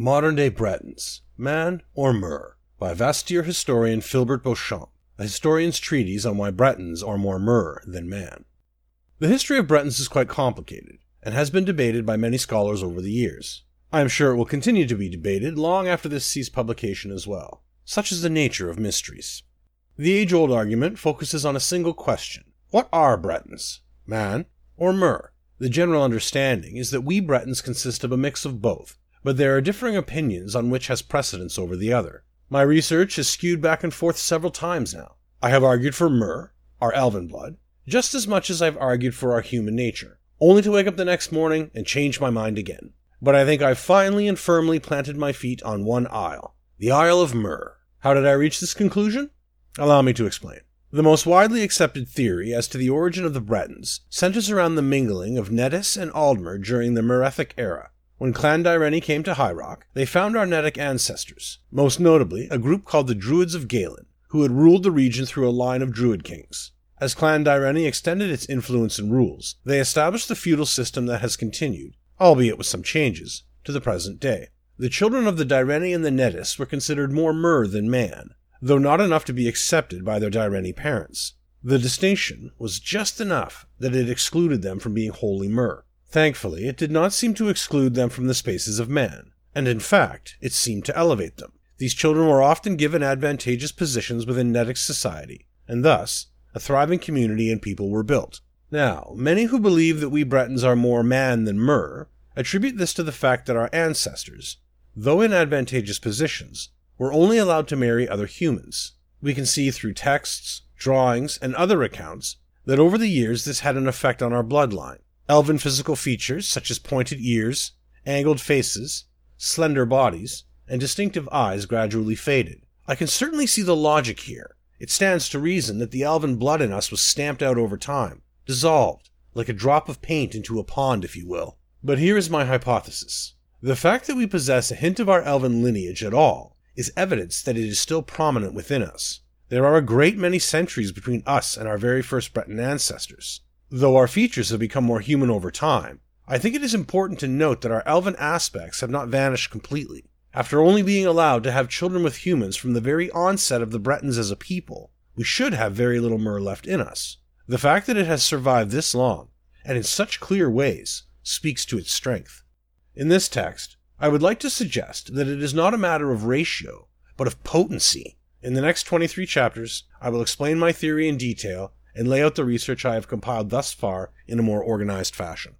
Modern Day Bretons, Man or Mer, by Vastyr historian Philbert Beauchamp, a historian's treatise on why Bretons are more Mer than Man. The history of Bretons is quite complicated, and has been debated by many scholars over the years. I am sure it will continue to be debated long after this ceased publication as well. Such is the nature of mysteries. The age old argument focuses on a single question What are Bretons? Man or Mer? The general understanding is that we Bretons consist of a mix of both, but there are differing opinions on which has precedence over the other. My research has skewed back and forth several times now. I have argued for Mer, our elven blood, just as much as I've argued for our human nature, only to wake up the next morning and change my mind again. But I think I've finally and firmly planted my feet on one isle, the Isle of Mer. How did I reach this conclusion? Allow me to explain. The most widely accepted theory as to the origin of the Bretons centers around the mingling of Nedes and Aldmer during the Merethic era. When Clan Direnni came to High Rock, they found our Nedic ancestors, most notably a group called the Druids of Galen, who had ruled the region through a line of Druid kings. As Clan Direnni extended its influence and rules, they established the feudal system that has continued, albeit with some changes, to the present day. The children of the Direnni and the Nedes were considered more mer than man, though not enough to be accepted by their Direnni parents. The distinction was just enough that it excluded them from being wholly Mer. Thankfully, it did not seem to exclude them from the spaces of man, and in fact, it seemed to elevate them. These children were often given advantageous positions within Nedic society, and thus, a thriving community and people were built. Now, many who believe that we Bretons are more man than Mer attribute this to the fact that our ancestors, though in advantageous positions, were only allowed to marry other humans. We can see through texts, drawings, and other accounts that over the years this had an effect on our bloodline. Elven physical features such as pointed ears, angled faces, slender bodies, and distinctive eyes gradually faded. I can certainly see the logic here. It stands to reason that the elven blood in us was stamped out over time, dissolved, like a drop of paint into a pond, if you will. But here is my hypothesis. The fact that we possess a hint of our elven lineage at all is evidence that it is still prominent within us. There are a great many centuries between us and our very first Breton ancestors. Though our features have become more human over time, I think it is important to note that our elven aspects have not vanished completely. After only being allowed to have children with humans from the very onset of the Bretons as a people, we should have very little Mer left in us. The fact that it has survived this long, and in such clear ways, speaks to its strength. In this text, I would like to suggest that it is not a matter of ratio, but of potency. In the next 23 chapters, I will explain my theory in detail and lay out the research I have compiled thus far in a more organized fashion.